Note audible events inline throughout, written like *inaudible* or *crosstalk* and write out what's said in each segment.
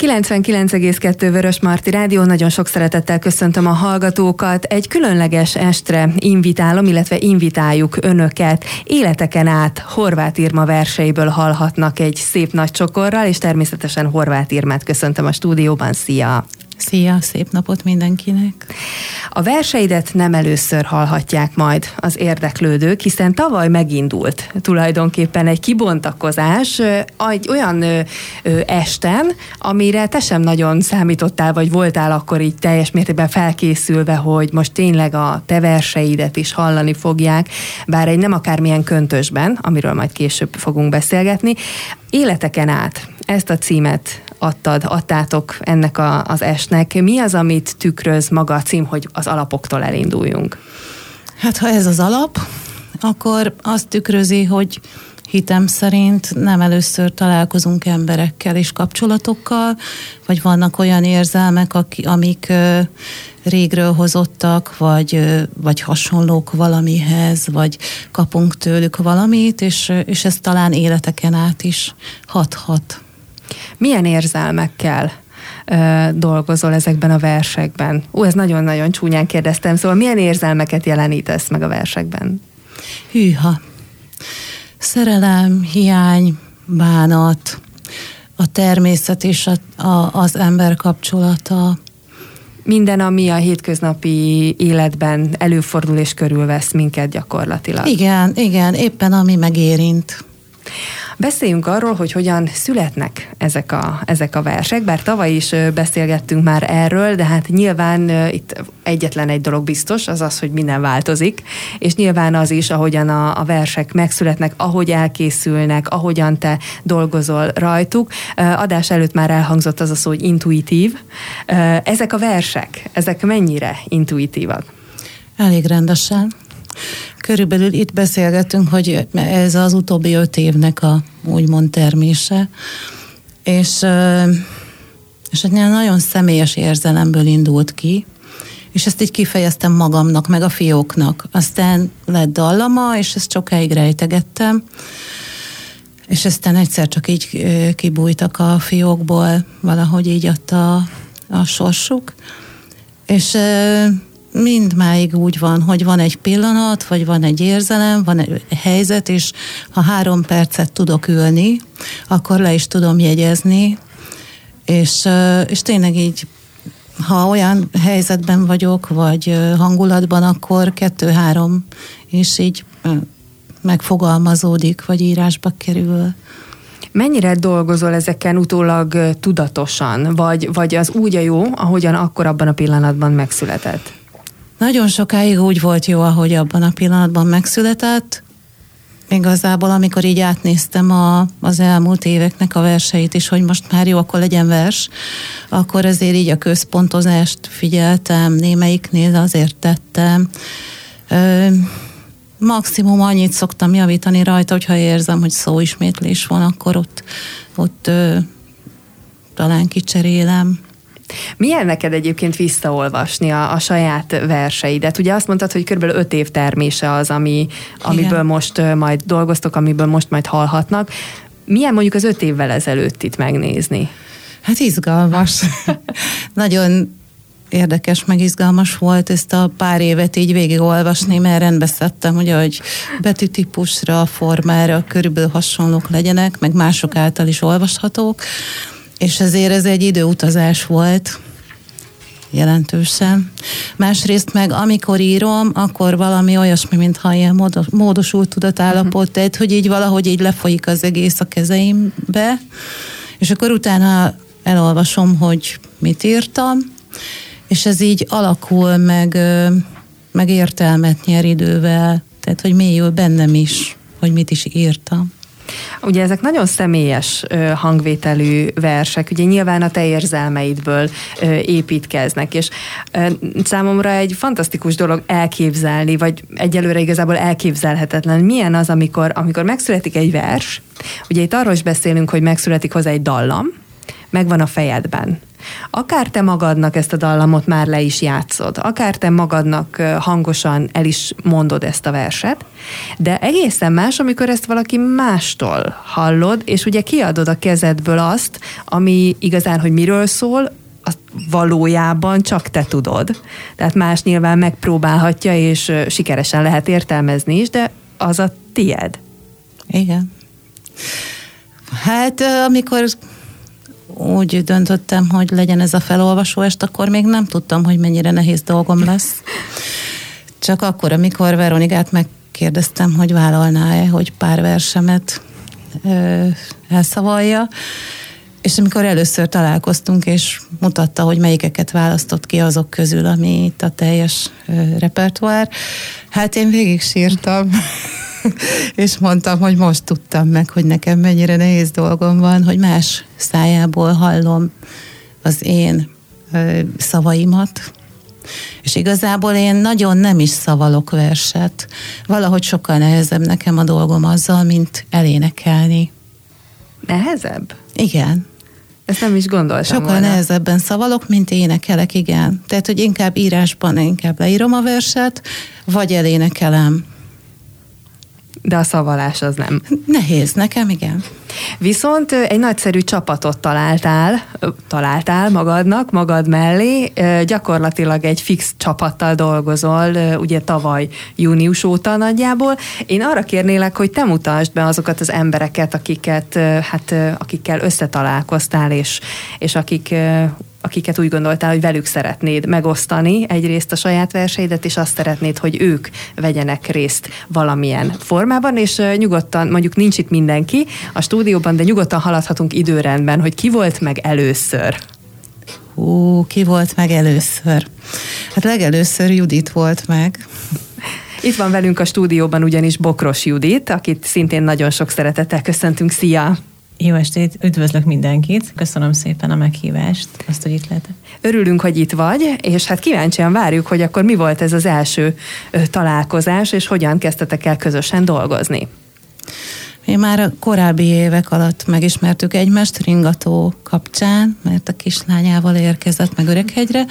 99,2 Vörös Marti Rádió, nagyon sok szeretettel köszöntöm a hallgatókat. Egy különleges estre invitálom, illetve invitáljuk önöket. Életeken át Horváth Irma verseiből hallhatnak egy szép nagy csokorral, és természetesen Horváth Irmát köszöntöm a stúdióban. Szia! Szia, szép napot mindenkinek! A verseidet nem először hallhatják majd az érdeklődők, hiszen tavaly megindult tulajdonképpen egy kibontakozás egy olyan esten, amire te sem nagyon számítottál, vagy voltál akkor így teljes mértékben felkészülve, hogy most tényleg a te verseidet is hallani fogják, bár egy nem akármilyen köntösben, amiről majd később fogunk beszélgetni. Életeken át ezt a címet adtad, adtátok ennek a, az esnek. Mi az, amit tükröz maga a cím, hogy az alapoktól elinduljunk? Hát ha ez az alap, akkor azt tükrözi, hogy hitem szerint nem először találkozunk emberekkel és kapcsolatokkal, vagy vannak olyan érzelmek, amik régről hozottak, vagy, vagy hasonlók valamihez, vagy kapunk tőlük valamit, és, és ez talán életeken át is hathat. Milyen érzelmekkel dolgozol ezekben a versekben? Ú, ez nagyon-nagyon csúnyán kérdeztem, szóval milyen érzelmeket jelenítesz meg a versekben? Hűha. Szerelem, hiány, bánat, a természet és a, a, az ember kapcsolata. Minden, ami a hétköznapi életben előfordul és körülvesz minket gyakorlatilag. Igen, igen, éppen ami megérint. Beszéljünk arról, hogy hogyan születnek ezek a, ezek a versek, bár tavaly is beszélgettünk már erről, de hát nyilván itt egyetlen egy dolog biztos, az az, hogy minden változik, és nyilván az is, ahogyan a, a versek megszületnek, ahogy elkészülnek, ahogyan te dolgozol rajtuk. Adás előtt már elhangzott az a szó, hogy intuitív. Ezek a versek, ezek mennyire intuitívak? Elég rendesen. Körülbelül itt beszélgetünk, hogy ez az utóbbi öt évnek a úgymond termése, és, és egy nagyon személyes érzelemből indult ki, és ezt így kifejeztem magamnak, meg a fióknak. Aztán lett dallama, és ezt sokáig rejtegettem, és aztán egyszer csak így kibújtak a fiókból, valahogy így adta a, a sorsuk. És mindmáig úgy van, hogy van egy pillanat, vagy van egy érzelem, van egy helyzet, és ha három percet tudok ülni, akkor le is tudom jegyezni, és, és tényleg így ha olyan helyzetben vagyok, vagy hangulatban, akkor kettő-három, és így megfogalmazódik, vagy írásba kerül. Mennyire dolgozol ezeken utólag tudatosan, vagy, vagy az úgy a jó, ahogyan akkor abban a pillanatban megszületett? Nagyon sokáig úgy volt jó, ahogy abban a pillanatban megszületett. Igazából, amikor így átnéztem a, az elmúlt éveknek a verseit is, hogy most már jó, akkor legyen vers, akkor azért így a központozást figyeltem, némelyiknél azért tettem. Ö, maximum annyit szoktam javítani rajta, hogyha érzem, hogy szóismétlés van, akkor ott, ott ö, talán kicserélem. Milyen neked egyébként visszaolvasni a, a saját verseidet? Ugye azt mondtad, hogy kb. öt év termése az, ami, amiből Igen. most majd dolgoztok, amiből most majd hallhatnak. Milyen mondjuk az öt évvel ezelőtt itt megnézni? Hát izgalmas. *laughs* Nagyon érdekes, meg izgalmas volt ezt a pár évet így végigolvasni, mert rendbe szedtem, ugye, hogy betűtípusra, formára körülbelül hasonlók legyenek, meg mások által is olvashatók és ezért ez egy időutazás volt, jelentősen. Másrészt meg, amikor írom, akkor valami olyasmi, mintha ilyen módos, módosult tudatállapot, uh-huh. tehát, hogy így valahogy így lefolyik az egész a kezeimbe, és akkor utána elolvasom, hogy mit írtam, és ez így alakul, meg, meg értelmet nyer idővel, tehát, hogy mélyül bennem is, hogy mit is írtam. Ugye ezek nagyon személyes hangvételű versek, ugye nyilván a te érzelmeidből építkeznek, és számomra egy fantasztikus dolog elképzelni, vagy egyelőre igazából elképzelhetetlen, milyen az, amikor, amikor megszületik egy vers, ugye itt arról is beszélünk, hogy megszületik hozzá egy dallam, megvan a fejedben. Akár te magadnak ezt a dallamot már le is játszod, akár te magadnak hangosan el is mondod ezt a verset, de egészen más, amikor ezt valaki mástól hallod, és ugye kiadod a kezedből azt, ami igazán, hogy miről szól, azt valójában csak te tudod. Tehát más nyilván megpróbálhatja, és sikeresen lehet értelmezni is, de az a tied. Igen. Hát amikor úgy döntöttem, hogy legyen ez a felolvasó est, akkor még nem tudtam, hogy mennyire nehéz dolgom lesz. Csak akkor, amikor Veronikát megkérdeztem, hogy vállalná-e, hogy pár versemet ö, elszavalja, és amikor először találkoztunk, és mutatta, hogy melyikeket választott ki azok közül, ami itt a teljes ö, repertoár, hát én végig sírtam. *laughs* és mondtam, hogy most tudtam meg, hogy nekem mennyire nehéz dolgom van, hogy más szájából hallom az én szavaimat, és igazából én nagyon nem is szavalok verset. Valahogy sokkal nehezebb nekem a dolgom azzal, mint elénekelni. Nehezebb? Igen. Ezt nem is gondoltam Sokkal volna. nehezebben szavalok, mint énekelek, igen. Tehát, hogy inkább írásban inkább leírom a verset, vagy elénekelem. De a szavalás az nem. Nehéz, nekem igen. Viszont egy nagyszerű csapatot találtál, találtál magadnak, magad mellé, gyakorlatilag egy fix csapattal dolgozol, ugye tavaly június óta nagyjából. Én arra kérnélek, hogy te mutasd be azokat az embereket, akiket, hát, akikkel összetalálkoztál, és, és akik akiket úgy gondoltál, hogy velük szeretnéd megosztani egyrészt a saját verseidet, és azt szeretnéd, hogy ők vegyenek részt valamilyen formában, és nyugodtan, mondjuk nincs itt mindenki a stúdióban, de nyugodtan haladhatunk időrendben, hogy ki volt meg először. Hú, ki volt meg először? Hát legelőször Judit volt meg. Itt van velünk a stúdióban ugyanis Bokros Judit, akit szintén nagyon sok szeretettel köszöntünk. Szia! Jó estét, üdvözlök mindenkit, köszönöm szépen a meghívást, azt, hogy itt lehetek. Örülünk, hogy itt vagy, és hát kíváncsian várjuk, hogy akkor mi volt ez az első találkozás, és hogyan kezdtetek el közösen dolgozni. Mi már a korábbi évek alatt megismertük egymást ringató kapcsán, mert a kislányával érkezett meg Öreghegyre,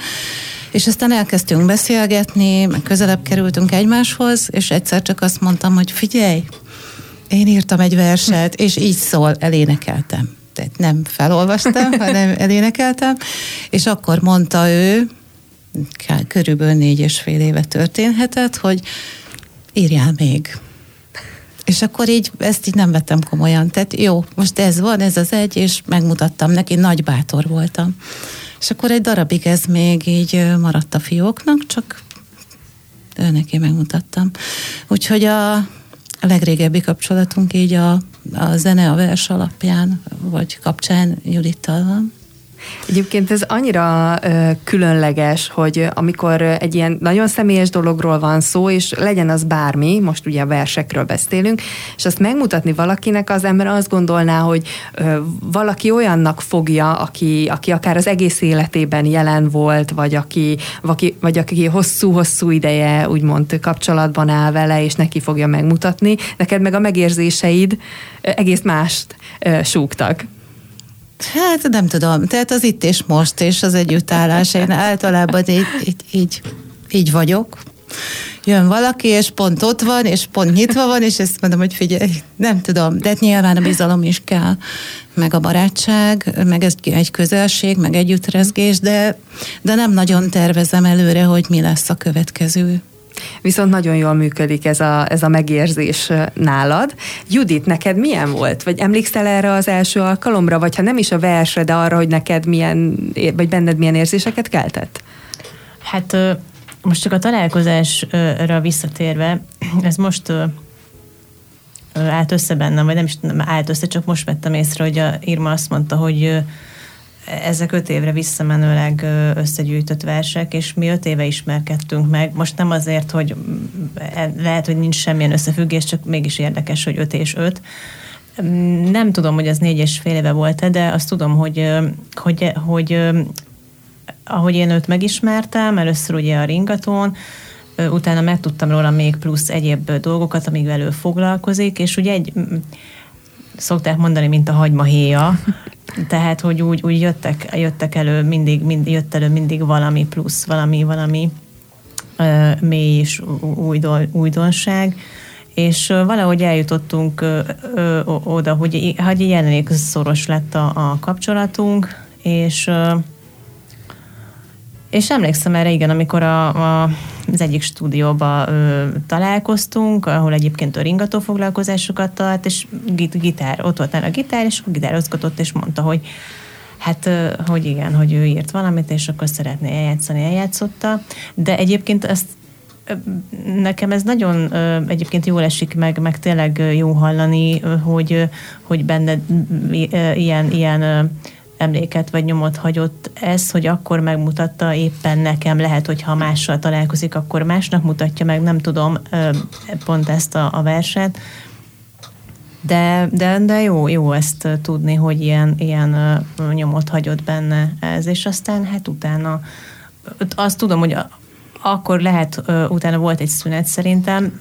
és aztán elkezdtünk beszélgetni, meg közelebb kerültünk egymáshoz, és egyszer csak azt mondtam, hogy figyelj, én írtam egy verset, és így szól, elénekeltem. Tehát nem felolvastam, *laughs* hanem elénekeltem, és akkor mondta ő, körülbelül négy és fél éve történhetett, hogy írjál még. És akkor így ezt így nem vettem komolyan. Tehát jó, most ez van, ez az egy, és megmutattam neki, nagy bátor voltam. És akkor egy darabig ez még így maradt a fióknak, csak ő neki megmutattam. Úgyhogy a, a legrégebbi kapcsolatunk így a, a zene, a vers alapján, vagy kapcsán Judittal van. Egyébként ez annyira ö, különleges, hogy amikor egy ilyen nagyon személyes dologról van szó, és legyen az bármi, most ugye a versekről beszélünk, és azt megmutatni valakinek, az ember azt gondolná, hogy ö, valaki olyannak fogja, aki, aki akár az egész életében jelen volt, vagy aki, vagy, vagy aki hosszú-hosszú ideje úgymond kapcsolatban áll vele, és neki fogja megmutatni. Neked meg a megérzéseid egész mást súgtak. Hát nem tudom, tehát az itt és most, és az együttállás, én általában így, így, így, így vagyok. Jön valaki, és pont ott van, és pont nyitva van, és ezt mondom, hogy figyelj, nem tudom, de hát nyilván a bizalom is kell, meg a barátság, meg ez egy közelség, meg együttrezgés, de, de nem nagyon tervezem előre, hogy mi lesz a következő. Viszont nagyon jól működik ez a, ez a megérzés nálad. Judit, neked milyen volt? Vagy emlékszel erre az első alkalomra? Vagy ha nem is a versre, de arra, hogy neked milyen, vagy benned milyen érzéseket keltett? Hát most csak a találkozásra visszatérve, ez most állt össze bennem, vagy nem is nem állt össze, csak most vettem észre, hogy a Irma azt mondta, hogy ezek öt évre visszamenőleg összegyűjtött versek, és mi öt éve ismerkedtünk meg. Most nem azért, hogy e, lehet, hogy nincs semmilyen összefüggés, csak mégis érdekes, hogy öt és öt. Nem tudom, hogy az négy és fél éve volt-e, de azt tudom, hogy, hogy, hogy ahogy én őt megismertem, először ugye a ringatón, utána megtudtam róla még plusz egyéb dolgokat, amivel ő foglalkozik, és ugye egy szokták mondani, mint a hagymahéja, Tehát, hogy úgy, úgy jöttek, jöttek elő, mindig, mindig, jött elő mindig valami plusz, valami, valami ö, mély és újdon, újdonság. És valahogy eljutottunk ö, ö, oda, hogy, hogy jelenék szoros lett a, a kapcsolatunk, és ö, és emlékszem erre, igen, amikor a, a, az egyik stúdióba ö, találkoztunk, ahol egyébként a ringató foglalkozásokat tart, és git, gitár, ott volt a gitár, és akkor gitározgatott, és mondta, hogy hát, hogy igen, hogy ő írt valamit, és akkor szeretné eljátszani, eljátszotta, de egyébként ezt nekem ez nagyon egyébként jól esik meg, meg tényleg jó hallani, hogy, hogy benne ilyen, ilyen emléket vagy nyomot hagyott ez, hogy akkor megmutatta éppen nekem, lehet, hogy ha mással találkozik, akkor másnak mutatja meg, nem tudom pont ezt a, a verset, de, de, de jó, jó ezt tudni, hogy ilyen, ilyen nyomot hagyott benne ez, és aztán hát utána azt tudom, hogy akkor lehet, utána volt egy szünet szerintem,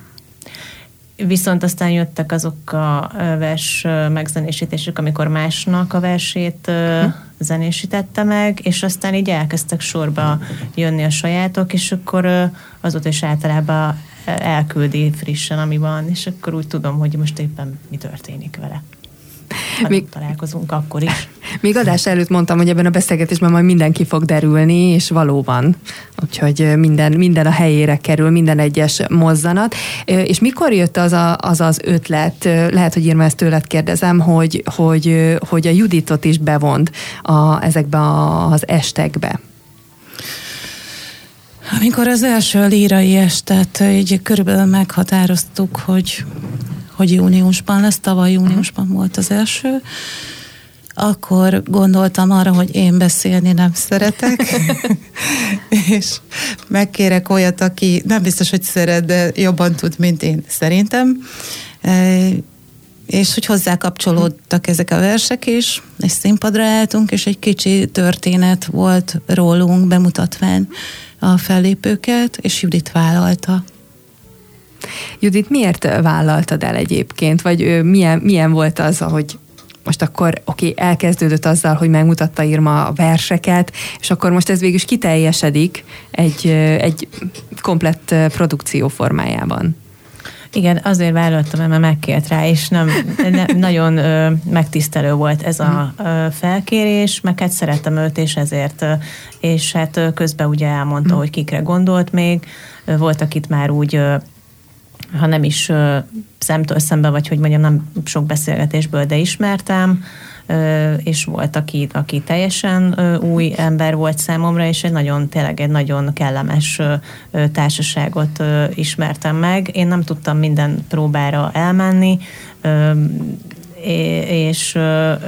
Viszont aztán jöttek azok a vers megzenésítések, amikor másnak a versét hm. zenésítette meg, és aztán így elkezdtek sorba jönni a sajátok, és akkor azóta is általában elküldi frissen, ami van, és akkor úgy tudom, hogy most éppen mi történik vele. Még, találkozunk akkor is. *laughs* Még adás előtt mondtam, hogy ebben a beszélgetésben majd mindenki fog derülni, és valóban. Úgyhogy minden, minden a helyére kerül, minden egyes mozzanat. És mikor jött az a, az, az ötlet, lehet, hogy Irma ezt tőled kérdezem, hogy, hogy, hogy a Juditot is bevond a, ezekbe az estekbe? Amikor az első lírai estet így körülbelül meghatároztuk, hogy hogy júniusban lesz, tavaly júniusban volt az első, akkor gondoltam arra, hogy én beszélni nem szeretek, *laughs* és megkérek olyat, aki nem biztos, hogy szeret, de jobban tud, mint én szerintem. E, és hogy hozzá kapcsolódtak ezek a versek is, és színpadra álltunk, és egy kicsi történet volt rólunk bemutatván a fellépőket, és Judit vállalta. Judit, miért vállaltad el egyébként, vagy milyen, milyen volt az, hogy most akkor oké, okay, elkezdődött azzal, hogy megmutatta Irma a verseket, és akkor most ez végül is kiteljesedik egy, egy komplett produkció formájában. Igen, azért vállaltam, mert megkért rá, és nem, ne, nagyon ö, megtisztelő volt ez a mhm. ö, felkérés, meg hát szerettem őt, és ezért, ö, és hát közben ugye elmondta, mm. hogy kikre gondolt még, volt, akit már úgy ö, ha nem is szemtől szembe, vagy hogy mondjam, nem sok beszélgetésből, de ismertem, és volt, aki, aki teljesen új ember volt számomra, és egy nagyon, tényleg egy nagyon kellemes társaságot ismertem meg. Én nem tudtam minden próbára elmenni, és,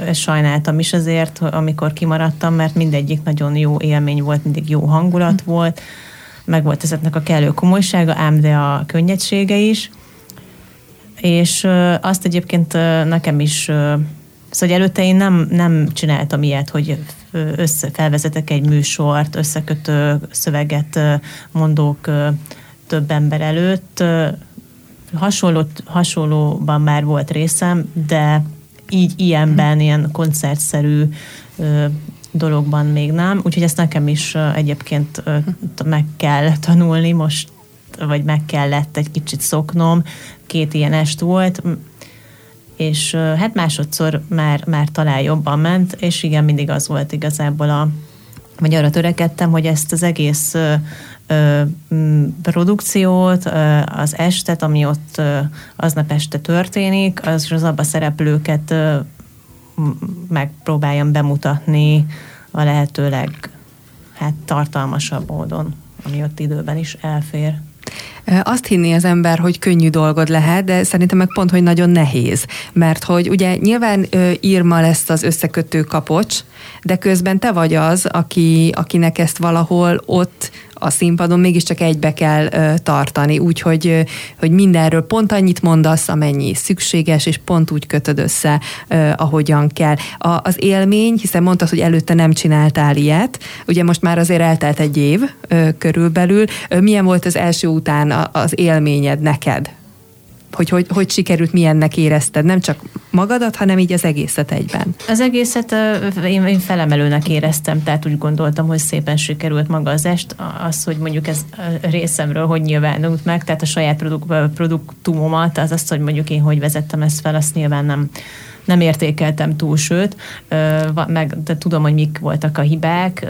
és sajnáltam is azért, amikor kimaradtam, mert mindegyik nagyon jó élmény volt, mindig jó hangulat volt, meg volt ezeknek a kellő komolysága, ám de a könnyedsége is. És azt egyébként nekem is Szóval előtte én nem, nem csináltam ilyet, hogy össze, felvezetek egy műsort, összekötő szöveget mondok több ember előtt. Hasonló, hasonlóban már volt részem, de így ilyenben, ilyen koncertszerű dologban még nem, úgyhogy ezt nekem is egyébként meg kell tanulni most, vagy meg kellett egy kicsit szoknom. Két ilyen est volt, és hát másodszor már, már talán jobban ment, és igen, mindig az volt igazából a, vagy arra törekedtem, hogy ezt az egész ö, produkciót, ö, az estet, ami ott ö, aznap este történik, az, az abba szereplőket ö, megpróbáljam bemutatni a lehetőleg hát tartalmasabb módon, ami ott időben is elfér. Azt hinni az ember, hogy könnyű dolgod lehet, de szerintem meg pont, hogy nagyon nehéz. Mert hogy ugye nyilván írma lesz az összekötő kapocs, de közben te vagy az, aki, akinek ezt valahol ott a színpadon mégiscsak egybe kell ö, tartani, úgyhogy hogy mindenről pont annyit mondasz, amennyi szükséges, és pont úgy kötöd össze, ö, ahogyan kell. A, az élmény, hiszen mondtad, hogy előtte nem csináltál ilyet, ugye most már azért eltelt egy év ö, körülbelül. Ö, milyen volt az első után az élményed neked? Hogy, hogy hogy sikerült, milyennek érezted? Nem csak magadat, hanem így az egészet egyben. Az egészet én, én felemelőnek éreztem, tehát úgy gondoltam, hogy szépen sikerült maga az est. Az, hogy mondjuk ez részemről hogy nyilvánult meg, tehát a saját produk, produktumomat, az azt, hogy mondjuk én hogy vezettem ezt fel, azt nyilván nem, nem értékeltem túl, sőt, meg de tudom, hogy mik voltak a hibák,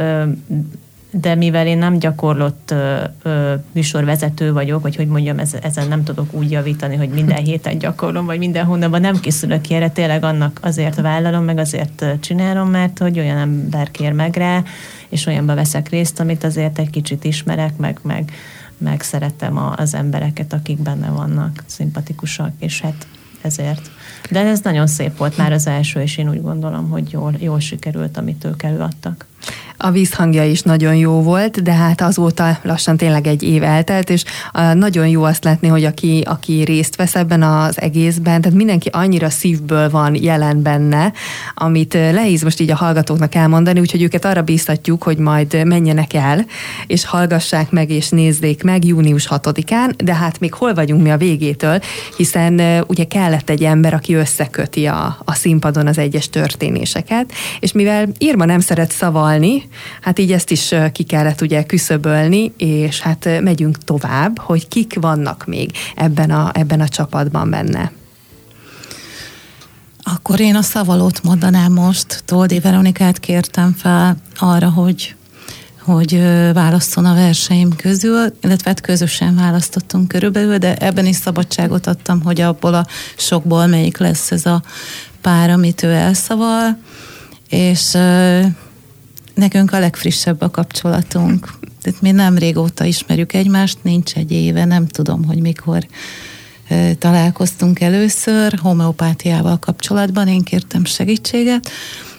de mivel én nem gyakorlott ö, ö, műsorvezető vagyok, vagy hogy mondjam, ez, ezen nem tudok úgy javítani, hogy minden héten gyakorlom, vagy minden hónapban nem készülök erre, tényleg annak azért vállalom, meg azért csinálom, mert hogy olyan ember kér meg rá, és olyanba veszek részt, amit azért egy kicsit ismerek, meg, meg, meg szeretem az embereket, akik benne vannak, szimpatikusak, és hát ezért. De ez nagyon szép volt már az első, és én úgy gondolom, hogy jól, jól sikerült, amit ők előadtak. A vízhangja is nagyon jó volt, de hát azóta lassan tényleg egy év eltelt, és nagyon jó azt látni, hogy aki, aki részt vesz ebben az egészben, tehát mindenki annyira szívből van jelen benne, amit leíz most így a hallgatóknak elmondani, úgyhogy őket arra bíztatjuk, hogy majd menjenek el, és hallgassák meg, és nézzék meg június 6-án, de hát még hol vagyunk mi a végétől, hiszen ugye kellett egy ember, aki összeköti a, a színpadon az egyes történéseket, és mivel Irma nem szeret szavalni, hát így ezt is ki kellett ugye küszöbölni, és hát megyünk tovább, hogy kik vannak még ebben a, ebben a csapatban benne. Akkor én a szavalót mondanám most. Toldi Veronikát kértem fel arra, hogy hogy válasszon a verseim közül, illetve hát közösen választottunk körülbelül, de ebben is szabadságot adtam, hogy abból a sokból melyik lesz ez a pár, amit ő elszaval, és nekünk a legfrissebb a kapcsolatunk. Tehát mi nem régóta ismerjük egymást, nincs egy éve, nem tudom, hogy mikor találkoztunk először homeopátiával kapcsolatban, én kértem segítséget,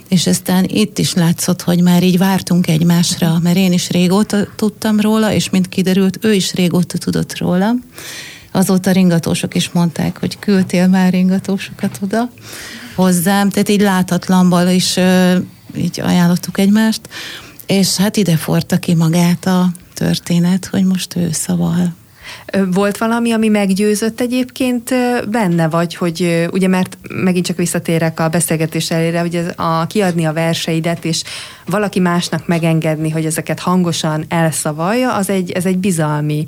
és aztán itt is látszott, hogy már így vártunk egymásra, mert én is régóta tudtam róla, és mint kiderült, ő is régóta tudott róla. Azóta ringatósok is mondták, hogy küldtél már ringatósokat oda hozzám, tehát így láthatlanból is így ajánlottuk egymást, és hát ide forta ki magát a történet, hogy most ő szaval. Volt valami, ami meggyőzött egyébként benne, vagy hogy ugye, mert megint csak visszatérek a beszélgetés elére, hogy ez a, kiadni a verseidet, és valaki másnak megengedni, hogy ezeket hangosan elszavalja, az egy, ez egy bizalmi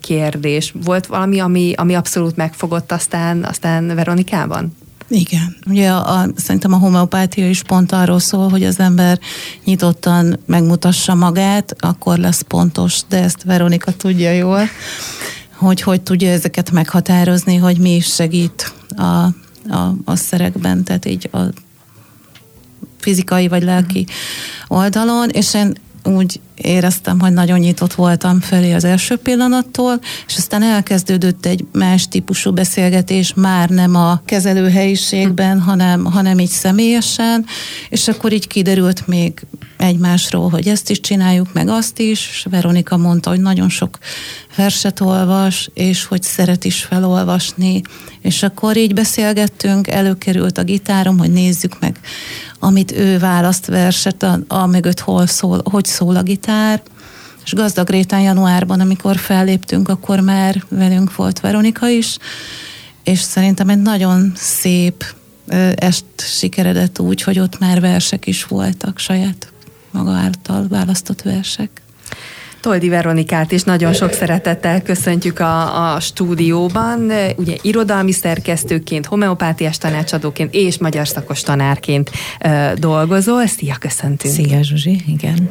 kérdés. Volt valami, ami, ami abszolút megfogott aztán, aztán Veronikában? Igen. Ugye a, a, szerintem a homeopátia is pont arról szól, hogy az ember nyitottan megmutassa magát, akkor lesz pontos, de ezt Veronika tudja jól, hogy hogy tudja ezeket meghatározni, hogy mi is segít a, a, a szerekben, tehát így a fizikai vagy lelki oldalon, és én úgy éreztem, hogy nagyon nyitott voltam felé az első pillanattól, és aztán elkezdődött egy más típusú beszélgetés, már nem a kezelőhelyiségben, hanem, hanem így személyesen, és akkor így kiderült még egymásról, hogy ezt is csináljuk, meg azt is, és Veronika mondta, hogy nagyon sok verset olvas, és hogy szeret is felolvasni, és akkor így beszélgettünk, előkerült a gitárom, hogy nézzük meg, amit ő választ verset, a, a mögött hol szól, hogy szól a gitár, és gazdag réten januárban, amikor felléptünk, akkor már velünk volt Veronika is, és szerintem egy nagyon szép est sikeredett úgy, hogy ott már versek is voltak, saját maga által választott versek. Toldi Veronikát is nagyon sok szeretettel köszöntjük a, a stúdióban. Ugye irodalmi szerkesztőként, homeopátiás tanácsadóként és magyar szakos tanárként ö, dolgozol. Szia, köszöntünk! Szia, Zsuzsi, igen.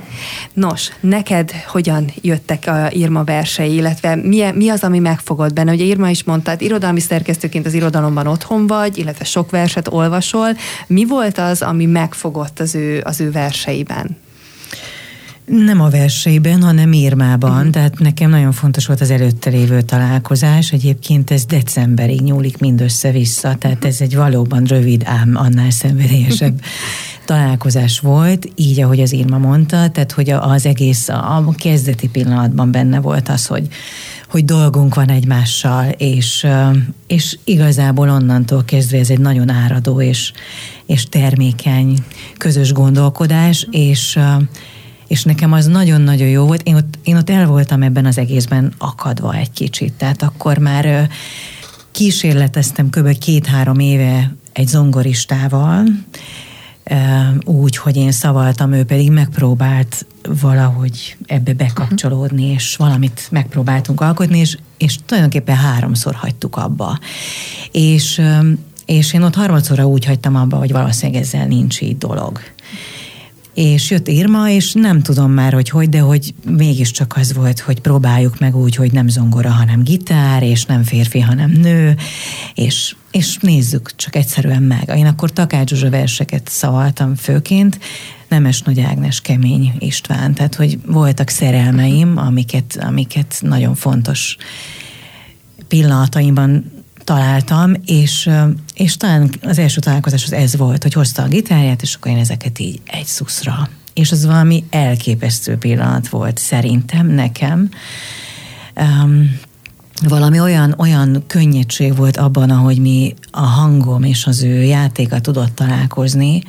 Nos, neked hogyan jöttek a Irma versei, illetve mi, mi az, ami megfogott benne? Ugye Irma is mondta, hát irodalmi szerkesztőként az irodalomban otthon vagy, illetve sok verset olvasol. Mi volt az, ami megfogott az ő, az ő verseiben? Nem a verseiben, hanem Irmában, uh-huh. tehát nekem nagyon fontos volt az előtte lévő találkozás. Egyébként ez decemberig nyúlik mindössze vissza, tehát ez egy valóban rövid, ám annál szenvedélyesebb *laughs* találkozás volt, így ahogy az Irma mondta, tehát hogy az egész a kezdeti pillanatban benne volt az, hogy hogy dolgunk van egymással, és, és igazából onnantól kezdve ez egy nagyon áradó és, és termékeny közös gondolkodás, és és nekem az nagyon-nagyon jó volt. Én ott, én ott el voltam ebben az egészben akadva egy kicsit, tehát akkor már kísérleteztem kb. két-három éve egy zongoristával, úgy, hogy én szavaltam, ő pedig megpróbált valahogy ebbe bekapcsolódni, és valamit megpróbáltunk alkotni, és, és tulajdonképpen háromszor hagytuk abba. És, és én ott harmadszorra úgy hagytam abba, hogy valószínűleg ezzel nincs így dolog és jött Irma, és nem tudom már, hogy hogy, de hogy mégiscsak az volt, hogy próbáljuk meg úgy, hogy nem zongora, hanem gitár, és nem férfi, hanem nő, és, és nézzük csak egyszerűen meg. Én akkor Takács Zsuzsa verseket szavaltam főként, Nemes Nagy Ágnes, Kemény István, tehát hogy voltak szerelmeim, amiket, amiket nagyon fontos pillanataimban találtam, és, és talán az első találkozás az ez volt, hogy hozta a gitárját, és akkor én ezeket így egy szuszra. És az valami elképesztő pillanat volt szerintem, nekem. Um, valami olyan, olyan könnyedség volt abban, ahogy mi a hangom és az ő játéka tudott találkozni,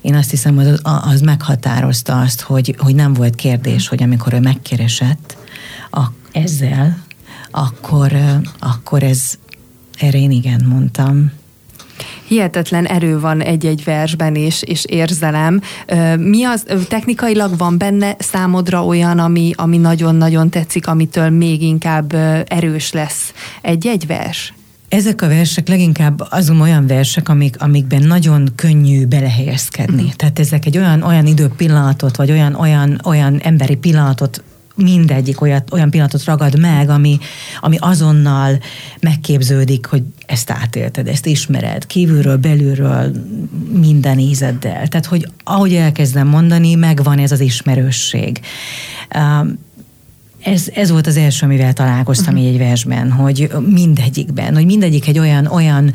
én azt hiszem, hogy az, az meghatározta azt, hogy, hogy nem volt kérdés, hogy amikor ő megkeresett a, ezzel, akkor, akkor ez, erre én igen mondtam. Hihetetlen erő van egy-egy versben, és, és érzelem. Mi az, technikailag van benne számodra olyan, ami, ami nagyon-nagyon tetszik, amitől még inkább erős lesz egy-egy vers? Ezek a versek leginkább azon olyan versek, amik, amikben nagyon könnyű belehelyezkedni. Mm. Tehát ezek egy olyan, olyan időpillanatot, vagy olyan, olyan, olyan emberi pillanatot mindegyik olyat, olyan pillanatot ragad meg, ami, ami azonnal megképződik, hogy ezt átélted, ezt ismered, kívülről, belülről, minden ízeddel. Tehát, hogy ahogy elkezdem mondani, megvan ez az ismerősség. Ez, ez volt az első, amivel találkoztam uh-huh. így egy versben, hogy mindegyikben, hogy mindegyik egy olyan, olyan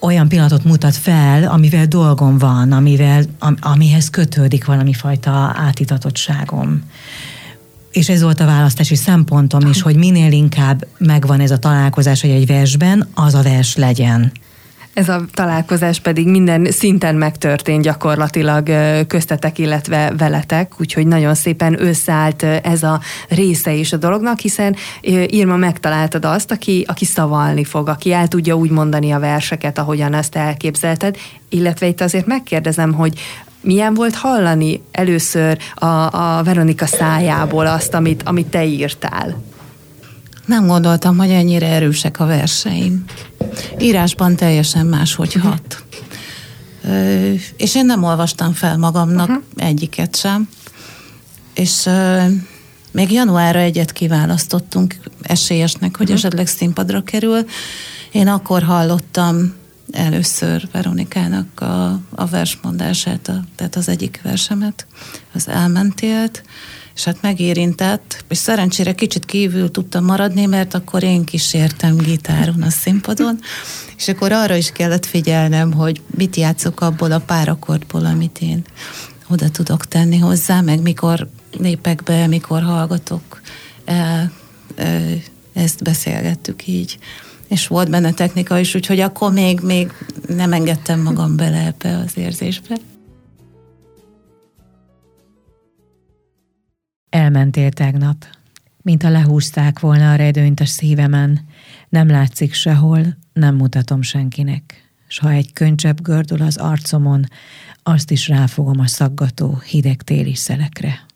olyan pillanatot mutat fel, amivel dolgom van, amivel, am, amihez kötődik valami fajta átitatottságom és ez volt a választási szempontom is, hogy minél inkább megvan ez a találkozás, hogy egy versben, az a vers legyen. Ez a találkozás pedig minden szinten megtörtént gyakorlatilag köztetek, illetve veletek, úgyhogy nagyon szépen összeállt ez a része is a dolognak, hiszen Irma megtaláltad azt, aki, aki szavalni fog, aki el tudja úgy mondani a verseket, ahogyan ezt elképzelted, illetve itt azért megkérdezem, hogy milyen volt hallani először a, a Veronika szájából azt, amit, amit te írtál? Nem gondoltam, hogy ennyire erősek a verseim. Írásban teljesen máshogy uh-huh. hat. Ö, és én nem olvastam fel magamnak uh-huh. egyiket sem. És ö, még januárra egyet kiválasztottunk esélyesnek, hogy uh-huh. esetleg színpadra kerül. Én akkor hallottam először Veronikának a, a versmondását, a, tehát az egyik versemet, az elmentélt, és hát megérintett, és szerencsére kicsit kívül tudtam maradni, mert akkor én kísértem gitáron a színpadon, *laughs* és akkor arra is kellett figyelnem, hogy mit játszok abból a pár akkordból, amit én oda tudok tenni hozzá, meg mikor lépek be, mikor hallgatok. E, e, ezt beszélgettük így és volt benne technika is, úgyhogy akkor még, még nem engedtem magam bele ebbe az érzésbe. Elmentél tegnap, mint a lehúzták volna a redőnyt a szívemen, nem látszik sehol, nem mutatom senkinek. S ha egy könycsepp gördül az arcomon, azt is ráfogom a szaggató, hideg téli szelekre.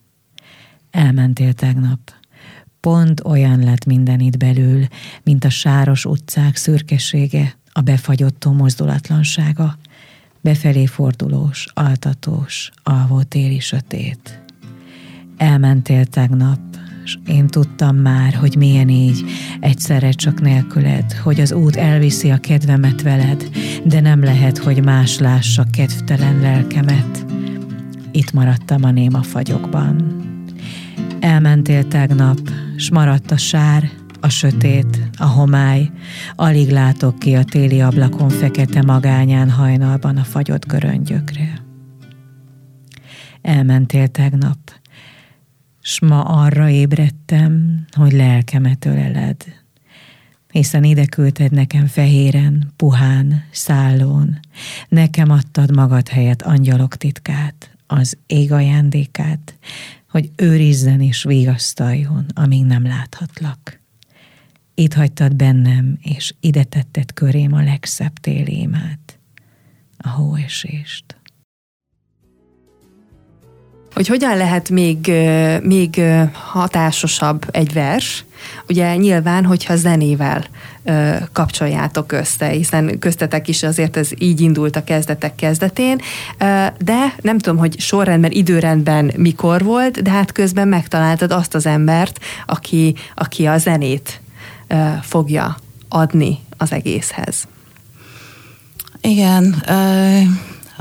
Elmentél tegnap, Pont olyan lett minden itt belül, mint a sáros utcák szürkesége, a befagyott mozdulatlansága, befelé fordulós, altatós, alvó téli sötét. Elmentél tegnap, és én tudtam már, hogy milyen így, egyszerre csak nélküled, hogy az út elviszi a kedvemet veled, de nem lehet, hogy más lássa kedvtelen lelkemet. Itt maradtam a néma fagyokban. Elmentél tegnap, s maradt a sár, a sötét, a homály, alig látok ki a téli ablakon fekete magányán hajnalban a fagyott göröngyökre. Elmentél tegnap, s ma arra ébredtem, hogy lelkemet öleled, hiszen ide küldted nekem fehéren, puhán, szállón, nekem adtad magad helyett angyalok titkát, az ég ajándékát, hogy őrizzen és vigasztaljon, amíg nem láthatlak. itt hagytad bennem, és ide tetted körém a legszebb télémát, a hóesést hogy hogyan lehet még, még hatásosabb egy vers, ugye nyilván, hogyha zenével kapcsoljátok össze, hiszen köztetek is azért ez így indult a kezdetek kezdetén, de nem tudom, hogy sorrendben, időrendben mikor volt, de hát közben megtaláltad azt az embert, aki, aki a zenét fogja adni az egészhez. Igen,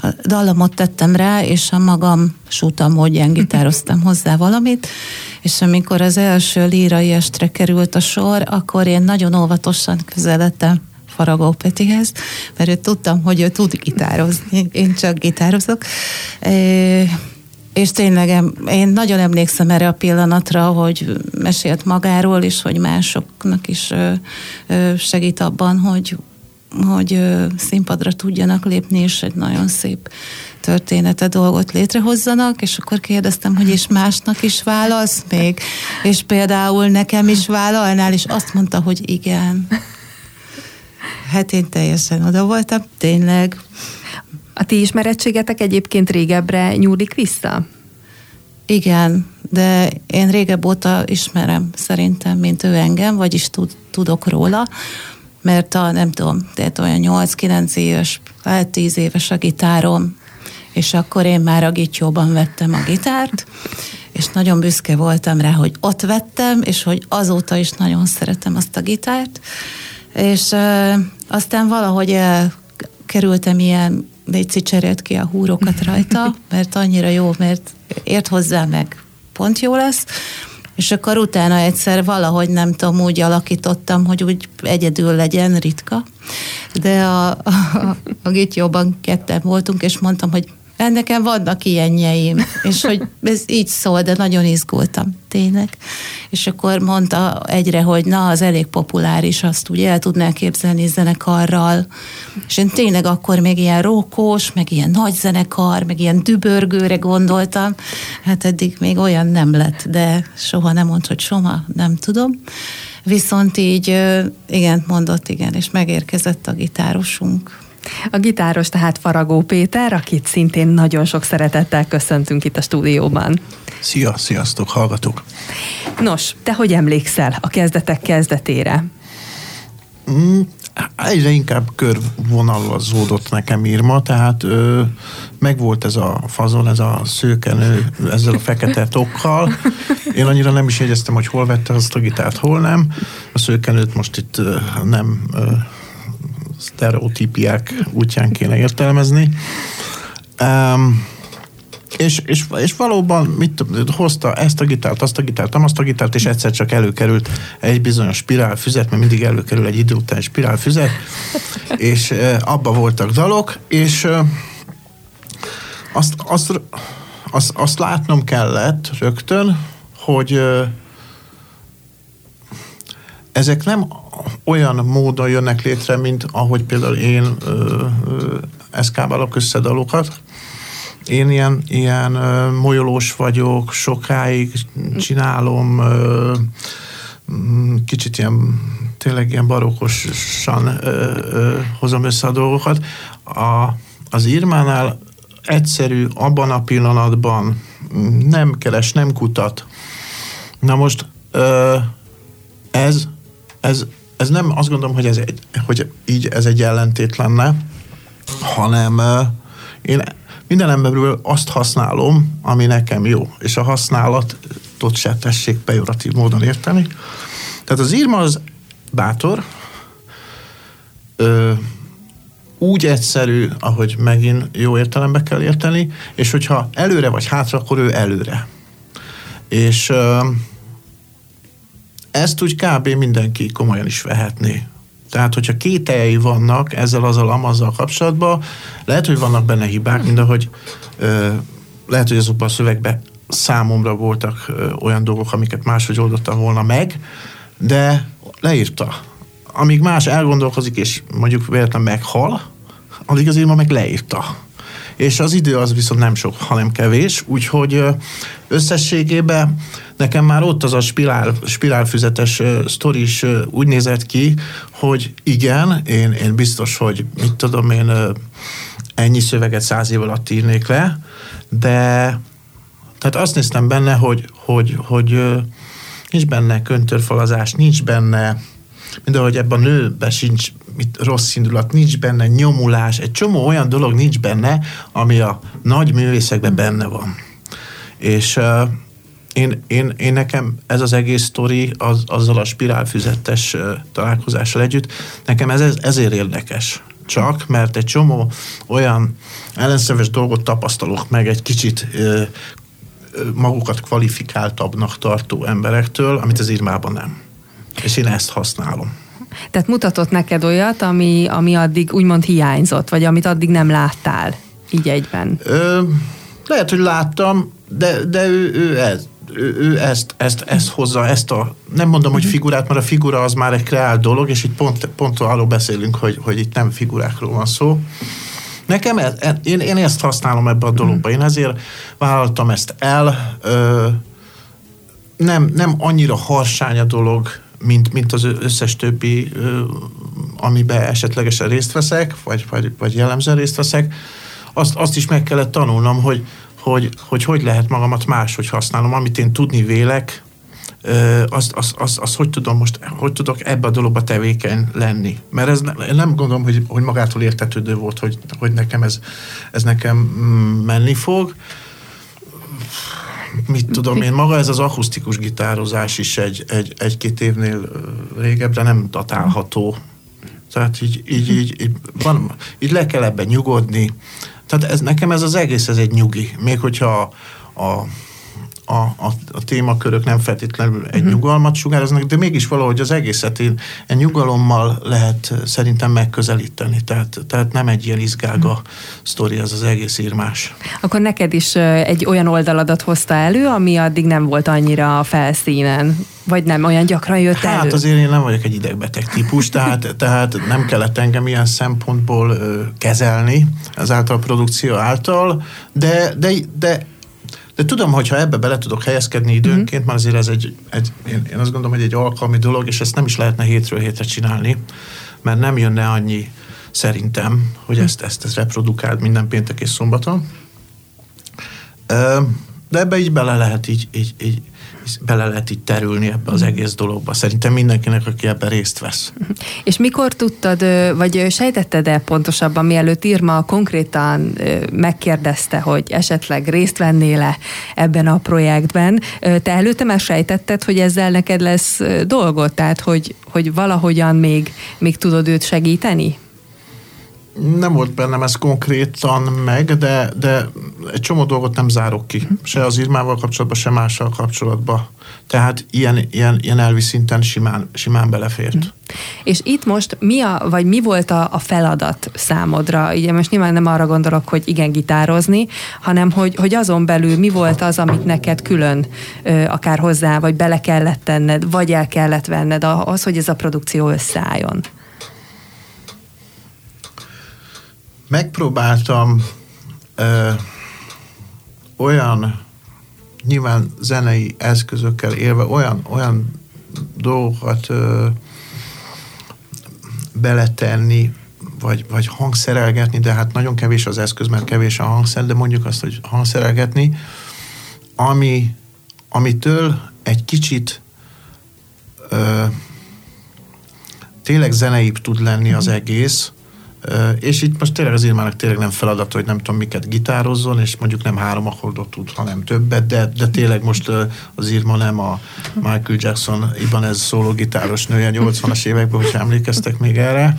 a dallamot tettem rá, és a magam súta módján gitároztam hozzá valamit, és amikor az első lírai estre került a sor, akkor én nagyon óvatosan közeledtem Faragó Petihez, mert ő tudtam, hogy ő tud gitározni, én csak gitározok. És tényleg én nagyon emlékszem erre a pillanatra, hogy mesélt magáról, és hogy másoknak is segít abban, hogy hogy színpadra tudjanak lépni, és egy nagyon szép története dolgot létrehozzanak, és akkor kérdeztem, hogy és másnak is válasz még, és például nekem is vállalnál, és azt mondta, hogy igen. Hát én teljesen oda voltam, tényleg. A ti ismerettségetek egyébként régebbre nyúlik vissza? Igen, de én régebb óta ismerem szerintem, mint ő engem, vagyis tud, tudok róla mert a, nem tudom, tehát olyan 8-9 éves, lehet 10 éves a gitárom, és akkor én már a gityóban vettem a gitárt, és nagyon büszke voltam rá, hogy ott vettem, és hogy azóta is nagyon szeretem azt a gitárt, és uh, aztán valahogy kerültem ilyen, légy cserélt ki a húrokat rajta, *laughs* mert annyira jó, mert ért hozzá meg pont jó lesz, és akkor utána egyszer valahogy nem tudom, úgy alakítottam, hogy úgy egyedül legyen, ritka. De a, a, a Gityóban ketten voltunk, és mondtam, hogy nekem vannak ilyenjeim, és hogy ez így szól, de nagyon izgultam, tényleg. És akkor mondta egyre, hogy na, az elég populáris, azt úgy el tudnál képzelni zenekarral. És én tényleg akkor még ilyen rókos, meg ilyen nagy zenekar, meg ilyen dübörgőre gondoltam. Hát eddig még olyan nem lett, de soha nem mond, hogy soha, nem tudom. Viszont így, igen, mondott, igen, és megérkezett a gitárosunk. A gitáros tehát Faragó Péter, akit szintén nagyon sok szeretettel köszöntünk itt a stúdióban. Szia, sziasztok, hallgatók! Nos, te hogy emlékszel a kezdetek kezdetére? Mm, egyre inkább körvonalazódott nekem Irma, tehát ö, megvolt ez a fazon, ez a szőkenő, ezzel a fekete tokkal. Én annyira nem is jegyeztem, hogy hol vette azt a gitárt, hol nem. A szőkenőt most itt ö, nem ö, sztereotípiák útján kéne értelmezni. Um, és, és, és valóban mit, hozta ezt a gitárt, azt a gitárt, azt a gitárt, és egyszer csak előkerült egy bizonyos spirálfüzet, mert mindig előkerül egy idő után spirálfüzet, és e, abba voltak dalok, és e, azt, azt, azt, azt látnom kellett rögtön, hogy e, ezek nem olyan módon jönnek létre, mint ahogy például én ö, ö, eszkábálok össze. Én ilyen, ilyen ö, molyolós vagyok, sokáig csinálom, ö, mm, kicsit ilyen tényleg ilyen barokosan ö, ö, hozom össze a dolgokat. A, az Irmánál egyszerű, abban a pillanatban nem keres, nem kutat. Na most ö, ez, ez ez nem, azt gondolom, hogy ez egy, hogy így ez egy ellentét lenne, hanem én minden emberből azt használom, ami nekem jó, és a használatot se tessék pejoratív módon érteni. Tehát az írma az bátor, ö, úgy egyszerű, ahogy megint jó értelembe kell érteni, és hogyha előre vagy hátra, akkor ő előre. És ö, ezt úgy kb. mindenki komolyan is vehetné. Tehát, hogyha kételjei vannak ezzel az amazzal kapcsolatban, lehet, hogy vannak benne hibák, mint ahogy ö, lehet, hogy azokban a szövegben számomra voltak ö, olyan dolgok, amiket máshogy oldottam volna meg, de leírta. Amíg más elgondolkozik, és mondjuk véletlenül meghal, addig azért ma meg leírta. És az idő az viszont nem sok, hanem kevés, úgyhogy összességében nekem már ott az a spirál, spirálfüzetes uh, sztori is úgy nézett ki, hogy igen, én, én biztos, hogy mit tudom én, ennyi szöveget száz év alatt írnék le, de tehát azt néztem benne, hogy, hogy, hogy uh, nincs benne köntörfalazás, nincs benne hogy ebben a nőben sincs mit, rossz indulat, nincs benne nyomulás, egy csomó olyan dolog nincs benne, ami a nagy művészekben benne van. És uh, én, én, én nekem ez az egész sztori az, azzal a spirálfüzettes uh, találkozással együtt, nekem ez, ez ezért érdekes. Csak, mert egy csomó olyan ellenszeves dolgot tapasztalok meg egy kicsit uh, magukat kvalifikáltabbnak tartó emberektől, amit az írmában nem. És én ezt használom. Tehát mutatott neked olyat, ami, ami addig úgymond hiányzott, vagy amit addig nem láttál, így egyben? Ö, lehet, hogy láttam, de, de ő, ő ez, ő, ő ezt, ezt, ezt hozza, ezt a, nem mondom, hogy figurát, mert a figura az már egy kreált dolog, és itt pont, pont arról beszélünk, hogy, hogy itt nem figurákról van szó. Nekem ez, én, én ezt használom ebbe a dologba, én ezért vállaltam ezt el, ö, nem, nem annyira harsány a dolog, mint, mint az összes többi, amiben esetlegesen részt veszek, vagy, vagy, vagy jellemzően részt veszek, azt, azt is meg kellett tanulnom, hogy hogy, hogy hogy lehet magamat máshogy használnom, amit én tudni vélek, azt, azt, azt, azt hogy tudom most, hogy tudok ebbe a dologba tevékeny lenni. Mert ez én nem gondolom, hogy, hogy magától értetődő volt, hogy, hogy nekem ez, ez nekem mm, menni fog mit tudom én, maga ez az akusztikus gitározás is egy, egy, egy-két évnél régebbre nem datálható. Tehát így, így, így, így, van, így le kell ebben nyugodni. Tehát ez, nekem ez az egész, ez egy nyugi. Még hogyha a, a a, a, a témakörök nem feltétlenül egy uh-huh. nyugalmat sugároznak, de mégis valahogy az egészet én egy nyugalommal lehet szerintem megközelíteni. Tehát, tehát nem egy ilyen izgága uh-huh. sztori, ez az egész írmás. Akkor neked is egy olyan oldaladat hozta elő, ami addig nem volt annyira a felszínen. Vagy nem olyan gyakran jött hát, elő? Hát azért én nem vagyok egy idegbeteg típus, tehát, *laughs* tehát nem kellett engem ilyen szempontból ö, kezelni ezáltal a produkció által, de, de, de de tudom, hogyha ebbe bele tudok helyezkedni időnként, uh-huh. már azért ez egy, egy én, én azt gondolom, hogy egy alkalmi dolog, és ezt nem is lehetne hétről hétre csinálni, mert nem jönne annyi szerintem, hogy uh-huh. ezt, ezt, ezt reprodukált minden péntek és szombaton. De ebbe így bele lehet így, így, így bele lehet itt terülni ebbe az egész dologba. Szerintem mindenkinek, aki ebben részt vesz. És mikor tudtad, vagy sejtetted-e pontosabban, mielőtt Irma konkrétan megkérdezte, hogy esetleg részt vennél-e ebben a projektben, te előtte már sejtetted, hogy ezzel neked lesz dolgot? Tehát, hogy, hogy valahogyan még, még tudod őt segíteni? Nem volt bennem ez konkrétan meg, de, de egy csomó dolgot nem zárok ki. Se az írmával kapcsolatban, se mással kapcsolatban. Tehát ilyen, ilyen, ilyen elvi szinten simán, simán belefért. Mm. És itt most mi, a, vagy mi volt a, a feladat számodra? Ugye most nyilván nem arra gondolok, hogy igen gitározni, hanem hogy, hogy azon belül mi volt az, amit neked külön ö, akár hozzá, vagy bele kellett tenned, vagy el kellett venned az, hogy ez a produkció összeálljon. Megpróbáltam ö, olyan nyilván zenei eszközökkel élve olyan, olyan dolgokat ö, beletenni, vagy, vagy hangszerelgetni, de hát nagyon kevés az eszköz, mert kevés a hangszer, de mondjuk azt, hogy hangszerelgetni, ami, amitől egy kicsit ö, tényleg zeneibb tud lenni az egész, és itt most tényleg az Irmának tényleg nem feladat, hogy nem tudom miket gitározzon, és mondjuk nem három akkordot tud, hanem többet, de, de tényleg most az Irma nem a Michael Jackson ez szóló gitáros nője 80-as években, hogyha emlékeztek még erre.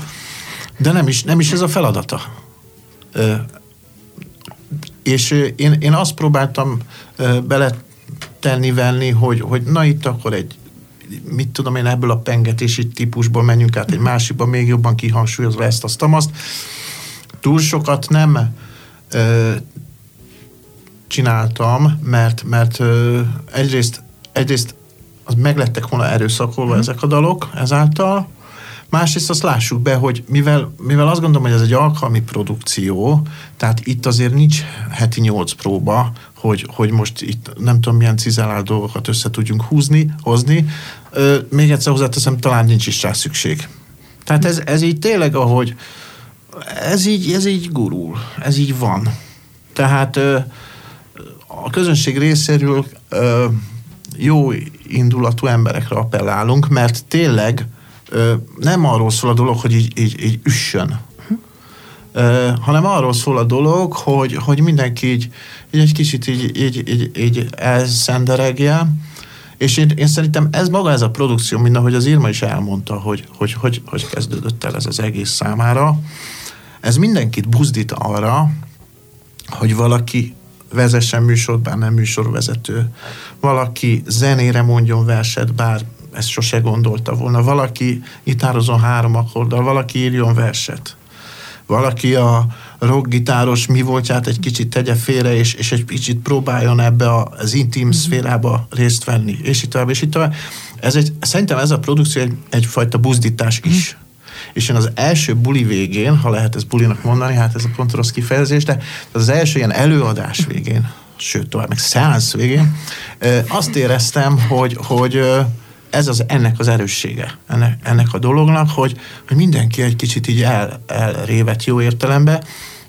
De nem is, nem is ez a feladata. És én, én azt próbáltam beletenni, venni, hogy, hogy na itt akkor egy mit tudom én, ebből a pengetési típusból menjünk át egy másikba, még jobban kihangsúlyozva ezt, azt, azt. Túl sokat nem ö, csináltam, mert, mert ö, egyrészt, egyrészt az meglettek volna erőszakolva mm. ezek a dalok ezáltal, Másrészt azt lássuk be, hogy mivel, mivel azt gondolom, hogy ez egy alkalmi produkció, tehát itt azért nincs heti nyolc próba, hogy, hogy most itt nem tudom milyen cizelált dolgokat össze tudjunk húzni, hozni. Ö, még egyszer hozzáteszem, talán nincs is rá szükség. Tehát ez, ez így tényleg, ahogy ez így, ez így gurul, ez így van. Tehát ö, a közönség részéről ö, jó indulatú emberekre appellálunk, mert tényleg nem arról szól a dolog, hogy így, így, így üssön, hanem arról szól a dolog, hogy, hogy mindenki így, így egy kicsit így, így, így, így elszenderegje, és én, én szerintem ez maga ez a produkció, mint ahogy az Irma is elmondta, hogy hogy, hogy, hogy kezdődött el ez az egész számára, ez mindenkit buzdít arra, hogy valaki vezessen műsort, bár nem műsorvezető, valaki zenére mondjon verset, bár ezt sose gondolta volna, valaki gitározon három akkorddal, valaki írjon verset, valaki a rockgitáros mi voltját egy kicsit tegye félre, és, és egy kicsit próbáljon ebbe az intim mm-hmm. szférába részt venni, és itt tovább, és itt tovább. Ez egy, szerintem ez a produkció egy, egyfajta buzdítás is. Mm és én az első buli végén, ha lehet ez bulinak mondani, hát ez a pont rossz kifejezés, de az első ilyen előadás végén, sőt tovább, meg szeánsz végén, azt éreztem, hogy, hogy ez az ennek az erőssége, ennek, ennek a dolognak, hogy, hogy mindenki egy kicsit így el, elrévet jó értelembe,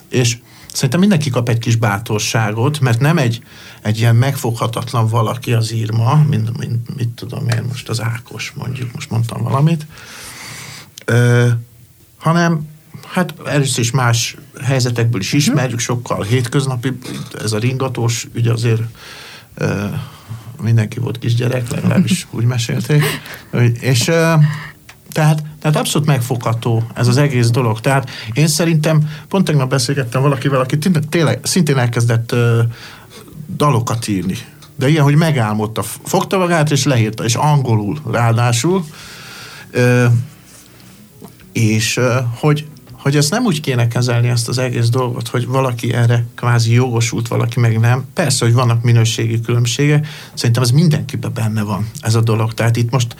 és szerintem mindenki kap egy kis bátorságot, mert nem egy, egy ilyen megfoghatatlan valaki az írma, mint, mint mit tudom én, most az Ákos mondjuk, most mondtam valamit, ö, hanem hát először is más helyzetekből is ismerjük, sokkal hétköznapi, ez a ringatós ügy azért ö, mindenki volt kisgyerek, legalábbis *laughs* úgy mesélték. És ö, tehát, tehát abszolút megfogható ez az egész dolog. Tehát én szerintem, pont tegnap beszélgettem valakivel, aki tényleg szintén elkezdett ö, dalokat írni. De ilyen, hogy megálmodta, fogta magát és leírta, és angolul ráadásul. Ö, és hogy, hogy ezt nem úgy kéne kezelni ezt az egész dolgot, hogy valaki erre kvázi jogosult, valaki meg nem. Persze, hogy vannak minőségi különbségek, szerintem ez mindenkiben benne van ez a dolog. Tehát itt most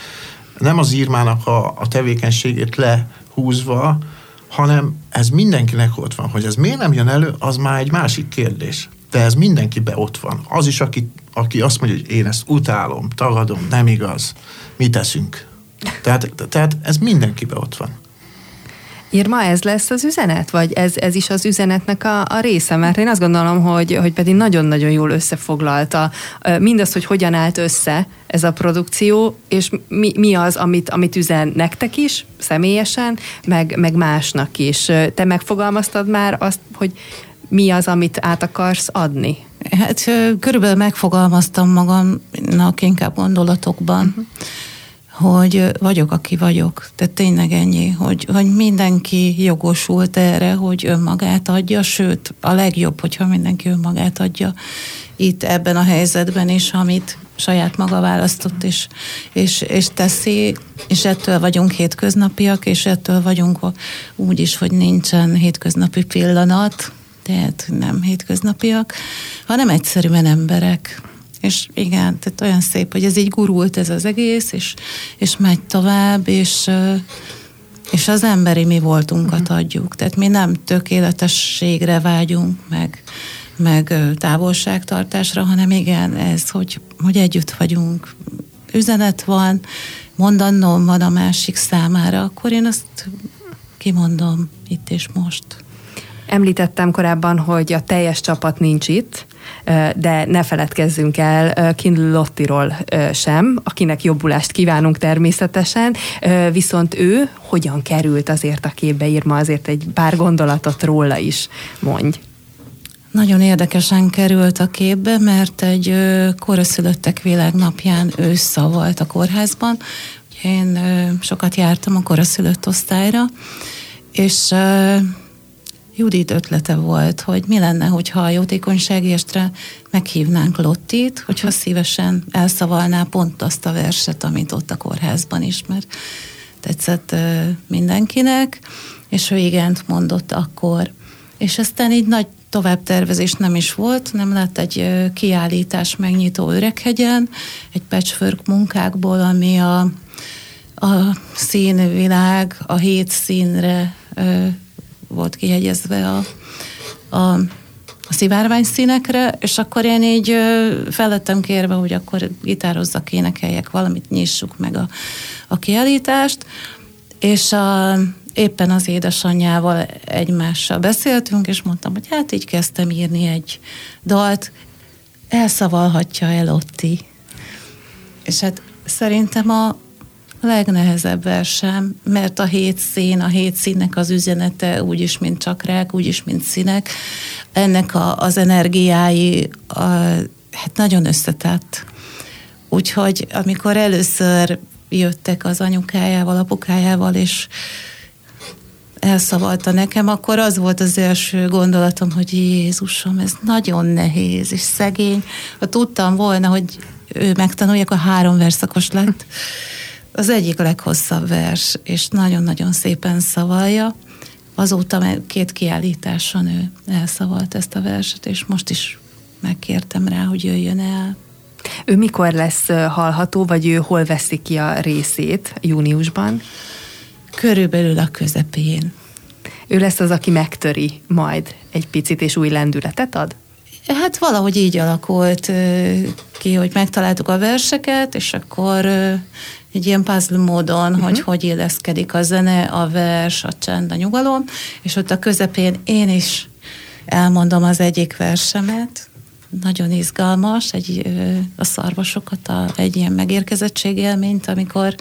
nem az írmának a, a tevékenységét lehúzva, hanem ez mindenkinek ott van. Hogy ez miért nem jön elő, az már egy másik kérdés. De ez mindenkibe ott van. Az is, aki, aki azt mondja, hogy én ezt utálom, tagadom, nem igaz, mit teszünk. Tehát, tehát ez mindenkibe ott van. Irma, ez lesz az üzenet? Vagy ez, ez is az üzenetnek a, a része? Mert én azt gondolom, hogy, hogy pedig nagyon-nagyon jól összefoglalta mindazt, hogy hogyan állt össze ez a produkció, és mi, mi az, amit, amit üzen nektek is, személyesen, meg, meg másnak is. Te megfogalmaztad már azt, hogy mi az, amit át akarsz adni? Hát körülbelül megfogalmaztam magamnak inkább gondolatokban. Uh-huh hogy vagyok, aki vagyok. Tehát tényleg ennyi, hogy, hogy mindenki jogosult erre, hogy önmagát adja, sőt, a legjobb, hogyha mindenki önmagát adja itt ebben a helyzetben is, amit saját maga választott és, és, és teszi, és ettől vagyunk hétköznapiak, és ettől vagyunk úgy is, hogy nincsen hétköznapi pillanat, tehát nem hétköznapiak, hanem egyszerűen emberek és igen, tehát olyan szép, hogy ez így gurult ez az egész, és, és megy tovább, és, és az emberi mi voltunkat uh-huh. adjuk. Tehát mi nem tökéletességre vágyunk, meg, meg távolságtartásra, hanem igen, ez, hogy, hogy együtt vagyunk. Üzenet van, mondanom van a másik számára, akkor én azt kimondom itt és most. Említettem korábban, hogy a teljes csapat nincs itt, de ne feledkezzünk el Kindle Lottiról sem, akinek jobbulást kívánunk természetesen, viszont ő hogyan került azért a képbe, írma azért egy pár gondolatot róla is mondj. Nagyon érdekesen került a képbe, mert egy koraszülöttek világnapján őssza volt a kórházban. Én sokat jártam a koraszülött osztályra, és Judit ötlete volt, hogy mi lenne, hogyha a jótékonysági estre meghívnánk Lottit, hogyha szívesen elszavalná pont azt a verset, amit ott a kórházban is, mert tetszett mindenkinek, és ő igent mondott akkor. És aztán így nagy továbbtervezés nem is volt, nem lett egy kiállítás megnyitó Öreghegyen, egy patchwork munkákból, ami a a színvilág a hét színre volt kihegyezve a, a, a szivárvány színekre, és akkor én így ö, felettem kérve, hogy akkor gitározzak, énekeljek valamit, nyissuk meg a, a kiállítást, és a, éppen az édesanyjával egymással beszéltünk, és mondtam, hogy hát így kezdtem írni egy dalt, elszavalhatja el Otti. És hát szerintem a legnehezebb versem, mert a hét szín, a hét színnek az üzenete úgyis, mint csakrák, úgyis, mint színek, ennek a, az energiái a, hát nagyon összetett. Úgyhogy amikor először jöttek az anyukájával, apukájával, és elszavalta nekem, akkor az volt az első gondolatom, hogy Jézusom, ez nagyon nehéz, és szegény. Ha tudtam volna, hogy ő megtanulja, a három verszakos lett. Az egyik leghosszabb vers, és nagyon-nagyon szépen szavalja. Azóta két kiállításon ő elszavalt ezt a verset, és most is megkértem rá, hogy jöjjön el. Ő mikor lesz hallható, vagy ő hol veszi ki a részét júniusban? Körülbelül a közepén. Ő lesz az, aki megtöri majd egy picit, és új lendületet ad? Hát valahogy így alakult ki, hogy megtaláltuk a verseket, és akkor egy ilyen puzzle módon, uh-huh. hogy hogy illeszkedik a zene, a vers, a csend, a nyugalom, és ott a közepén én is elmondom az egyik versemet, nagyon izgalmas, egy, a szarvasokat, a, egy ilyen megérkezettség élményt, amikor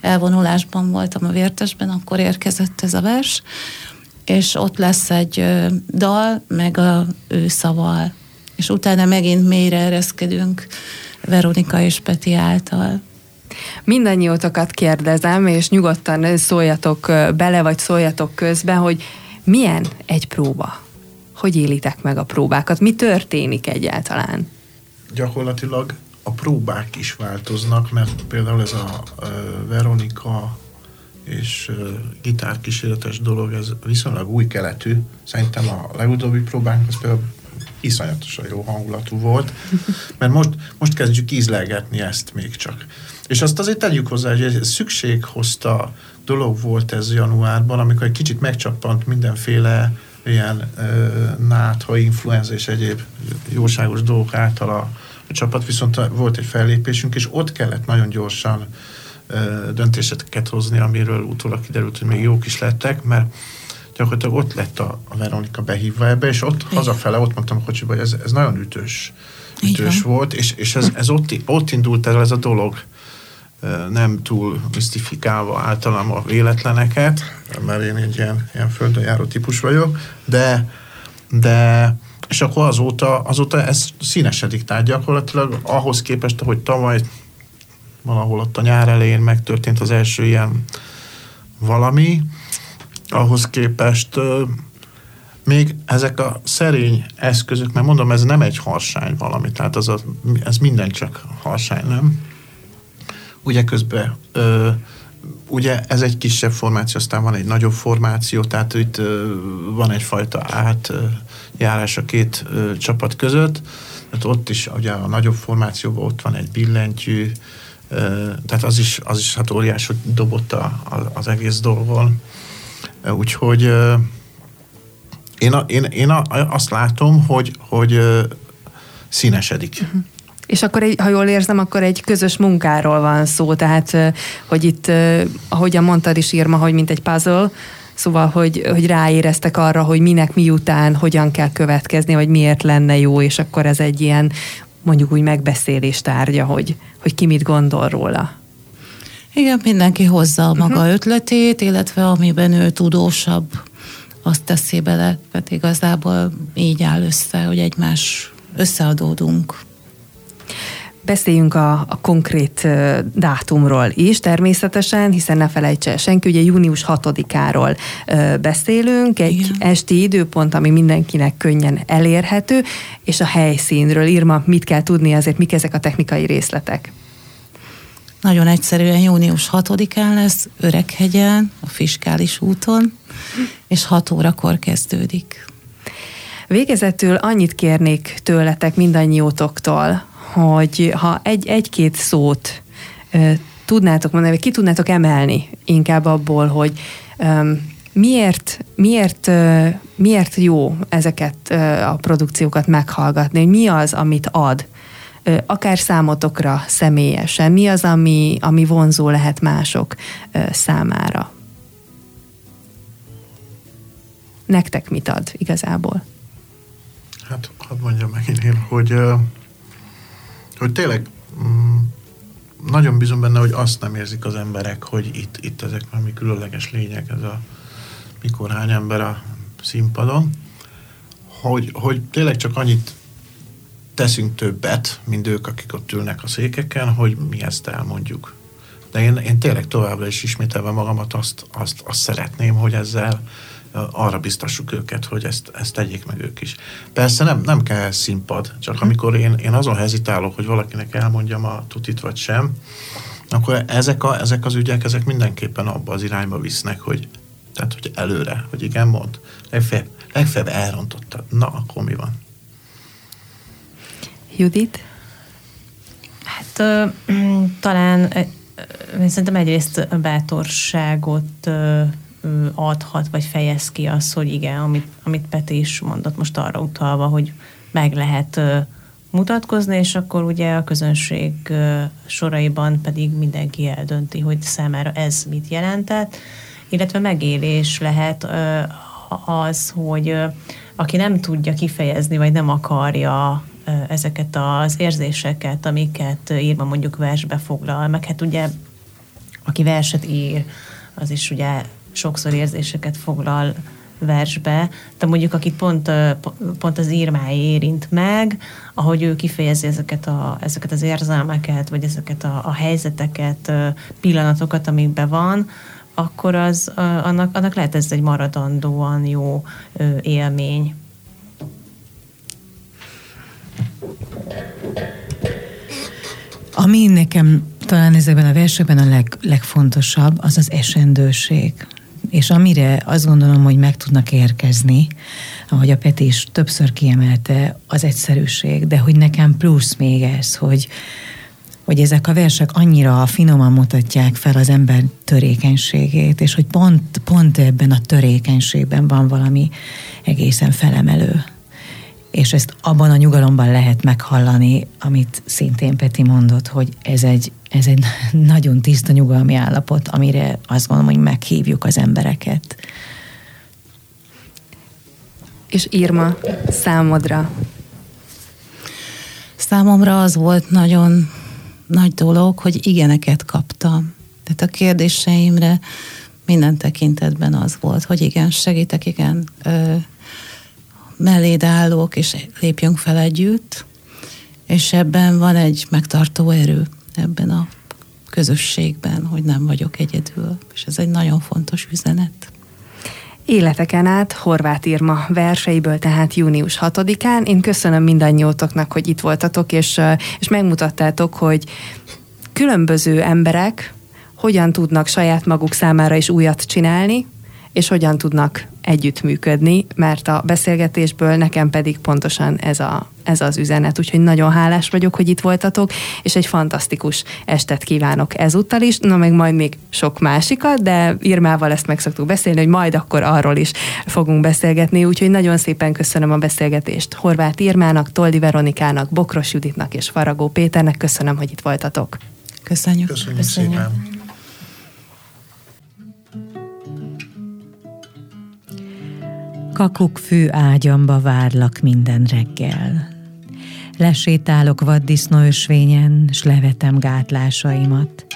elvonulásban voltam a vértesben, akkor érkezett ez a vers, és ott lesz egy dal, meg a ő szaval, és utána megint mélyre ereszkedünk Veronika és Peti által. Mindannyiótokat kérdezem, és nyugodtan szóljatok bele, vagy szóljatok közben, hogy milyen egy próba? Hogy élitek meg a próbákat? Mi történik egyáltalán? Gyakorlatilag a próbák is változnak, mert például ez a Veronika és gitárkísérletes dolog, ez viszonylag új keletű. Szerintem a legutóbbi próbánk az például iszonyatosan jó hangulatú volt, mert most, most kezdjük ízlelgetni ezt még csak. És azt azért tegyük hozzá, hogy ez szükség hozta dolog volt ez januárban, amikor egy kicsit megcsappant mindenféle ilyen ö, nátha, influenza és egyéb jóságos dolgok által a, a csapat, viszont volt egy fellépésünk, és ott kellett nagyon gyorsan ö, döntéseket hozni, amiről utólag kiderült, hogy még jók is lettek, mert gyakorlatilag ott lett a, a Veronika behívva ebbe, és ott Igen. hazafele, ott mondtam a kocsiba, hogy ez, ez nagyon ütős, ütős volt, és, és ez, ez ott, ott indult el ez a dolog nem túl misztifikálva általam a véletleneket, mert én egy ilyen, ilyen földön járó típus vagyok, de, de és akkor azóta, azóta ez színesedik, tehát gyakorlatilag ahhoz képest, hogy tavaly valahol ott a nyár elején megtörtént az első ilyen valami, ahhoz képest még ezek a szerény eszközök, mert mondom, ez nem egy harsány valami, tehát az a, ez minden csak harsány, nem? Ugye közben ö, ugye ez egy kisebb formáció, aztán van egy nagyobb formáció, tehát itt ö, van egyfajta átjárás a két ö, csapat között, tehát ott is ugye a nagyobb formációban ott van egy billentyű, ö, tehát az is, az is hát óriás, hogy dobott a, a, az egész dolgol. Úgyhogy én, a, én, én a, azt látom, hogy, hogy színesedik. Uh-huh. És akkor, ha jól érzem, akkor egy közös munkáról van szó, tehát hogy itt, ahogyan mondtad is Irma, hogy mint egy puzzle, Szóval, hogy, hogy ráéreztek arra, hogy minek miután, hogyan kell következni, vagy miért lenne jó, és akkor ez egy ilyen mondjuk úgy megbeszélés tárgya, hogy, hogy ki mit gondol róla. Igen, mindenki hozza a maga uh-huh. ötletét, illetve amiben ő tudósabb, azt teszi bele, mert igazából így áll össze, hogy egymás összeadódunk. Beszéljünk a, a konkrét dátumról is természetesen, hiszen ne felejtse senki, ugye június 6-áról beszélünk, egy Igen. esti időpont, ami mindenkinek könnyen elérhető, és a helyszínről. Irma, mit kell tudni, azért mik ezek a technikai részletek? Nagyon egyszerűen június 6-án lesz Öreghegyen, a Fiskális úton, és 6 órakor kezdődik. Végezetül annyit kérnék tőletek mindannyiótoktól, hogy ha egy, egy-két szót tudnátok mondani, vagy ki tudnátok emelni inkább abból, hogy um, miért, miért, uh, miért jó ezeket uh, a produkciókat meghallgatni, mi az, amit ad, akár számotokra személyesen, mi az, ami, ami vonzó lehet mások számára. Nektek mit ad igazából? Hát hadd mondjam meg én, hogy, hogy tényleg mm, nagyon bízom benne, hogy azt nem érzik az emberek, hogy itt, itt ezek valami különleges lények, ez a mikor hány ember a színpadon, hogy, hogy tényleg csak annyit teszünk többet, mint ők, akik ott ülnek a székeken, hogy mi ezt elmondjuk. De én, én tényleg továbbra is ismételve magamat azt, azt, azt szeretném, hogy ezzel arra biztassuk őket, hogy ezt, ezt tegyék meg ők is. Persze nem, nem kell színpad, csak mhm. amikor én, én azon hezitálok, hogy valakinek elmondjam a tutit vagy sem, akkor ezek, a, ezek az ügyek, ezek mindenképpen abba az irányba visznek, hogy tehát, hogy előre, hogy igen, mond. Legfeljebb, legfeljebb elrontottad. Na, akkor mi van? Judit? Hát ö, talán ö, szerintem egyrészt bátorságot ö, adhat, vagy fejez ki az, hogy igen, amit, amit Peti is mondott most arra utalva, hogy meg lehet mutatkozni, és akkor ugye a közönség soraiban pedig mindenki eldönti, hogy számára ez mit jelentett, illetve megélés lehet az, hogy aki nem tudja kifejezni, vagy nem akarja ezeket az érzéseket, amiket írva mondjuk versbe foglal, meg hát ugye aki verset ír, az is ugye sokszor érzéseket foglal versbe, de mondjuk akit pont, pont az írmáj érint meg, ahogy ő kifejezi ezeket, a, ezeket az érzelmeket, vagy ezeket a, a helyzeteket, pillanatokat, amikben van, akkor az, annak, annak lehet ez egy maradandóan jó élmény. Ami nekem talán ezekben a versekben a leg, legfontosabb, az az esendőség és amire azt gondolom, hogy meg tudnak érkezni, ahogy a Peti is többször kiemelte, az egyszerűség, de hogy nekem plusz még ez, hogy, hogy ezek a versek annyira finoman mutatják fel az ember törékenységét, és hogy pont, pont ebben a törékenységben van valami egészen felemelő. És ezt abban a nyugalomban lehet meghallani, amit szintén Peti mondott, hogy ez egy ez egy *laughs* nagyon tiszta nyugalmi állapot, amire azt gondolom, hogy meghívjuk az embereket. És Irma, számodra? Számomra az volt nagyon nagy dolog, hogy igeneket kaptam. Tehát a kérdéseimre minden tekintetben az volt, hogy igen, segítek, igen, ö, melléd állok, és lépjünk fel együtt, és ebben van egy megtartó erő ebben a közösségben, hogy nem vagyok egyedül, és ez egy nagyon fontos üzenet. Életeken át Horváth Irma verseiből, tehát június 6-án. Én köszönöm mindannyiótoknak, hogy itt voltatok, és, és megmutattátok, hogy különböző emberek hogyan tudnak saját maguk számára is újat csinálni, és hogyan tudnak együttműködni, mert a beszélgetésből nekem pedig pontosan ez, a, ez az üzenet. Úgyhogy nagyon hálás vagyok, hogy itt voltatok, és egy fantasztikus estet kívánok ezúttal is, na meg majd még sok másikat, de Irmával ezt meg szoktuk beszélni, hogy majd akkor arról is fogunk beszélgetni, úgyhogy nagyon szépen köszönöm a beszélgetést Horváth Irmának, Toldi Veronikának, Bokros Juditnak és Faragó Péternek, köszönöm, hogy itt voltatok. Köszönjük. Köszönjük, Köszönjük. szépen. Kakuk fő ágyamba várlak minden reggel. Lesétálok vaddisznóösvényen, s levetem gátlásaimat.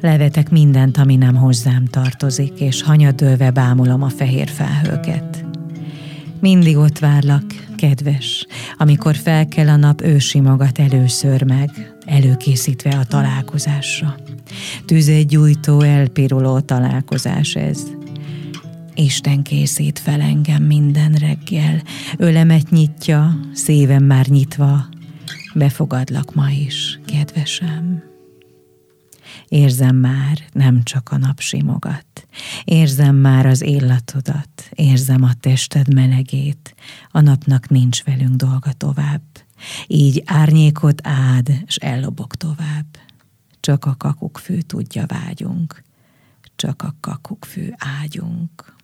Levetek mindent, ami nem hozzám tartozik, és hanyadőve bámulom a fehér felhőket. Mindig ott várlak, kedves, amikor fel kell a nap ősi magat először meg, előkészítve a találkozásra. Tüzegyújtó, elpiruló találkozás ez – Isten készít fel engem minden reggel, ölemet nyitja, szívem már nyitva, befogadlak ma is, kedvesem. Érzem már nem csak a nap simogat, érzem már az illatodat, érzem a tested melegét, a napnak nincs velünk dolga tovább. Így árnyékot ád, s ellobok tovább. csak a kakukkfő tudja vágyunk, csak a kakukkfő ágyunk.